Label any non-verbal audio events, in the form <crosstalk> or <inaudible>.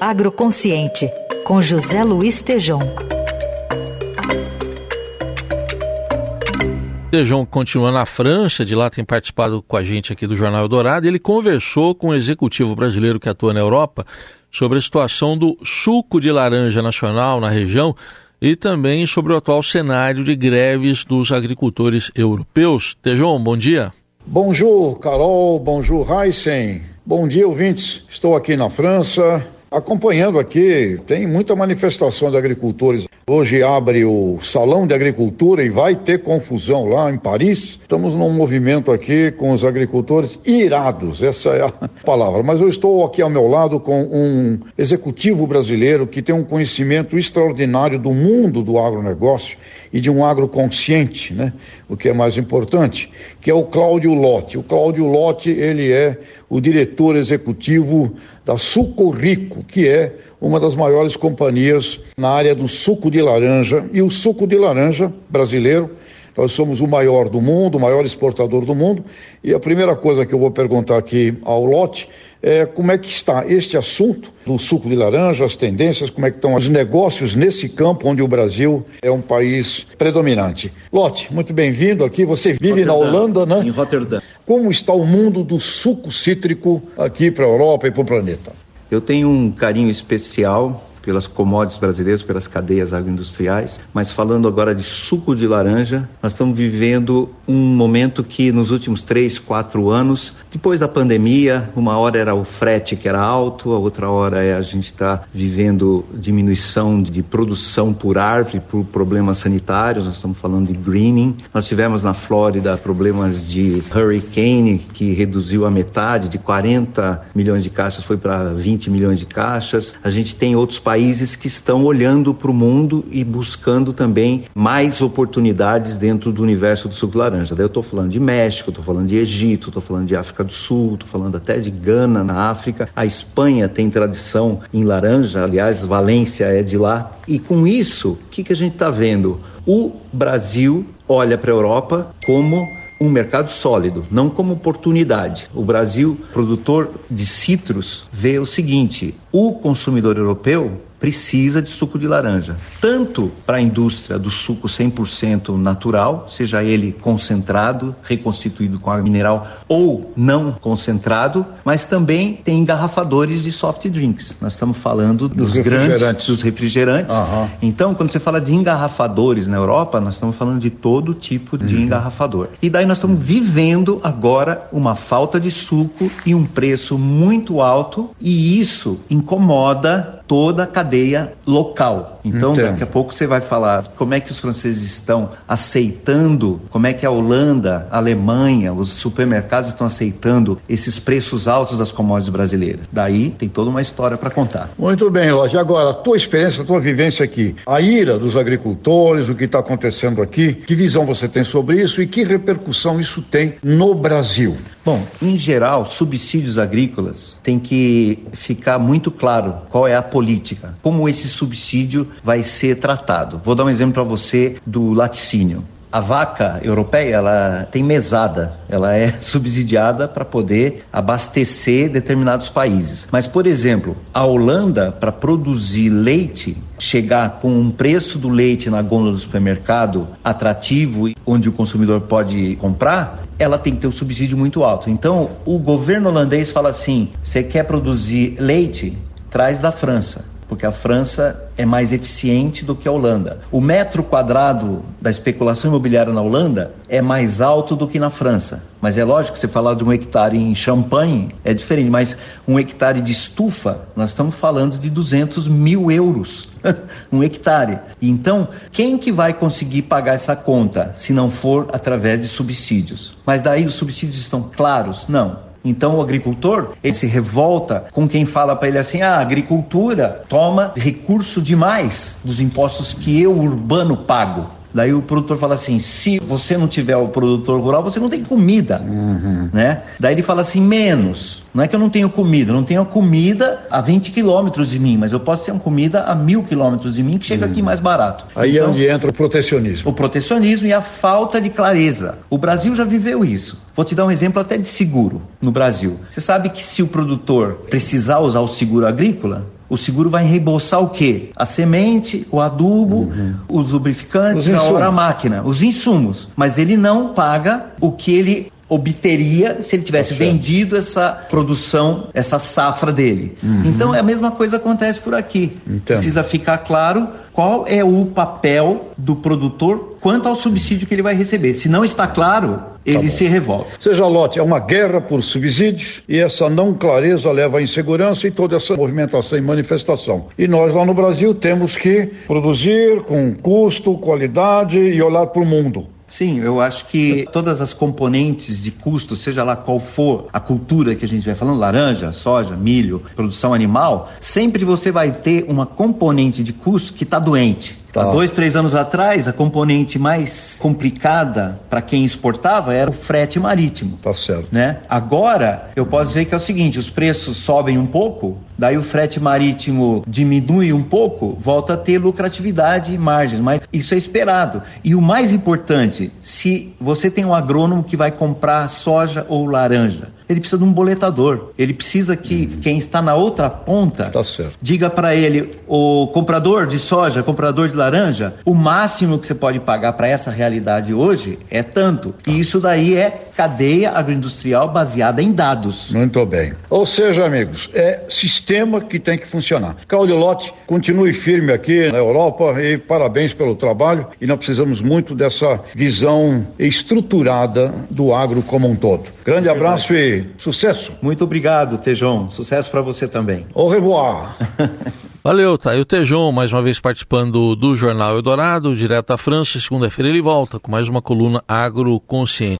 Agroconsciente, com José Luiz Tejom. Tejão continua na França, de lá tem participado com a gente aqui do Jornal Eldorado. Ele conversou com o executivo brasileiro que atua na Europa sobre a situação do suco de laranja nacional na região e também sobre o atual cenário de greves dos agricultores europeus. Tejon, bom dia. Bonjour, Carol. Bonjour, Heisen. Bom dia, ouvintes. Estou aqui na França, acompanhando aqui, tem muita manifestação de agricultores. Hoje abre o Salão de Agricultura e vai ter confusão lá em Paris. Estamos num movimento aqui com os agricultores irados, essa é a <laughs> palavra. Mas eu estou aqui ao meu lado com um executivo brasileiro que tem um conhecimento extraordinário do mundo do agronegócio e de um agro consciente, né? O que é mais importante, que é o Cláudio Lotti. O Cláudio Lotti, ele é o diretor executivo da Suco Rico, que é uma das maiores companhias na área do suco de laranja. E o suco de laranja brasileiro, nós somos o maior do mundo, o maior exportador do mundo. E a primeira coisa que eu vou perguntar aqui ao Lote é como é que está este assunto do suco de laranja, as tendências, como é que estão os negócios nesse campo onde o Brasil é um país predominante. Lote, muito bem-vindo aqui. Você vive Rotterdam, na Holanda, né? Em Rotterdam. Como está o mundo do suco cítrico aqui para a Europa e para o planeta? Eu tenho um carinho especial pelas commodities brasileiras, pelas cadeias agroindustriais, mas falando agora de suco de laranja, nós estamos vivendo um momento que nos últimos três, quatro anos, depois da pandemia, uma hora era o frete que era alto, a outra hora é a gente está vivendo diminuição de produção por árvore por problemas sanitários, nós estamos falando de greening. Nós tivemos na Flórida problemas de hurricane que reduziu a metade, de 40 milhões de caixas foi para 20 milhões de caixas. A gente tem outros países países que estão olhando para o mundo e buscando também mais oportunidades dentro do universo do suco laranja. Daí eu estou falando de México, estou falando de Egito, estou falando de África do Sul, estou falando até de Gana, na África. A Espanha tem tradição em laranja, aliás, Valência é de lá. E com isso, o que, que a gente está vendo? O Brasil olha para a Europa como um mercado sólido, não como oportunidade. O Brasil, produtor de citros, vê o seguinte: o consumidor europeu precisa de suco de laranja, tanto para a indústria do suco 100% natural, seja ele concentrado, reconstituído com água mineral ou não concentrado, mas também tem engarrafadores de soft drinks. Nós estamos falando dos, dos grandes, dos refrigerantes. Uhum. Então, quando você fala de engarrafadores na Europa, nós estamos falando de todo tipo de uhum. engarrafador. E daí nós estamos vivendo agora uma falta de suco e um preço muito alto, e isso incomoda toda a cadeia local. Então, Entendo. daqui a pouco você vai falar como é que os franceses estão aceitando, como é que a Holanda, a Alemanha, os supermercados estão aceitando esses preços altos das commodities brasileiras. Daí tem toda uma história para contar. Muito bem, Lodge. Agora, a tua experiência, a tua vivência aqui, a ira dos agricultores, o que está acontecendo aqui, que visão você tem sobre isso e que repercussão isso tem no Brasil? Bom, em geral, subsídios agrícolas tem que ficar muito claro qual é a política, como esse subsídio vai ser tratado. Vou dar um exemplo para você do laticínio. A vaca europeia ela tem mesada, ela é <laughs> subsidiada para poder abastecer determinados países. Mas, por exemplo, a Holanda, para produzir leite, chegar com um preço do leite na gôndola do supermercado atrativo, onde o consumidor pode comprar, ela tem que ter um subsídio muito alto. Então, o governo holandês fala assim: você quer produzir leite? Traz da França porque a França é mais eficiente do que a Holanda. O metro quadrado da especulação imobiliária na Holanda é mais alto do que na França. Mas é lógico que você falar de um hectare em Champagne é diferente, mas um hectare de estufa, nós estamos falando de 200 mil euros, <laughs> um hectare. Então, quem que vai conseguir pagar essa conta se não for através de subsídios? Mas daí os subsídios estão claros? Não. Então o agricultor, ele se revolta com quem fala para ele assim: "Ah, a agricultura toma recurso demais dos impostos que eu urbano pago". Daí o produtor fala assim: se você não tiver o produtor rural, você não tem comida, uhum. né? Daí ele fala assim: menos. Não é que eu não tenho comida, eu não tenho comida a 20 quilômetros de mim, mas eu posso ter uma comida a mil quilômetros de mim que chega uhum. aqui mais barato. Aí é então, onde entra o protecionismo. O protecionismo e a falta de clareza. O Brasil já viveu isso. Vou te dar um exemplo até de seguro no Brasil. Você sabe que se o produtor precisar usar o seguro agrícola, O seguro vai reembolsar o quê? A semente, o adubo, uhum. os lubrificantes, os a hora a máquina, os insumos. Mas ele não paga o que ele obteria se ele tivesse Poxa. vendido essa produção, essa safra dele. Uhum. Então é a mesma coisa acontece por aqui. Entendo. Precisa ficar claro qual é o papel do produtor quanto ao subsídio que ele vai receber. Se não está claro, ele tá se revolta. Seja lote, é uma guerra por subsídios e essa não clareza leva à insegurança e toda essa movimentação e manifestação. E nós lá no Brasil temos que produzir com custo, qualidade e olhar para o mundo. Sim, eu acho que todas as componentes de custo, seja lá qual for a cultura que a gente vai falando, laranja, soja, milho, produção animal, sempre você vai ter uma componente de custo que está doente. Tá. Há dois, três anos atrás, a componente mais complicada para quem exportava era o frete marítimo. Tá certo. Né? Agora, eu posso dizer que é o seguinte: os preços sobem um pouco, daí o frete marítimo diminui um pouco, volta a ter lucratividade e margens, mas isso é esperado. E o mais importante, se você tem um agrônomo que vai comprar soja ou laranja, ele precisa de um boletador. Ele precisa que uhum. quem está na outra ponta tá diga para ele, o comprador de soja, comprador de laranja, o máximo que você pode pagar para essa realidade hoje é tanto. Tá. E isso daí é cadeia agroindustrial baseada em dados. Muito bem. Ou seja, amigos, é sistema que tem que funcionar. Claudio Lotti, continue firme aqui na Europa e parabéns pelo trabalho. E nós precisamos muito dessa visão estruturada do agro como um todo. Grande é abraço e sucesso. Muito obrigado, Tejon. Sucesso para você também. Au revoir. <laughs> Valeu, tá aí o Tejon, mais uma vez participando do Jornal Eldorado, direto da França. Segunda-feira ele volta com mais uma coluna Agroconsciente.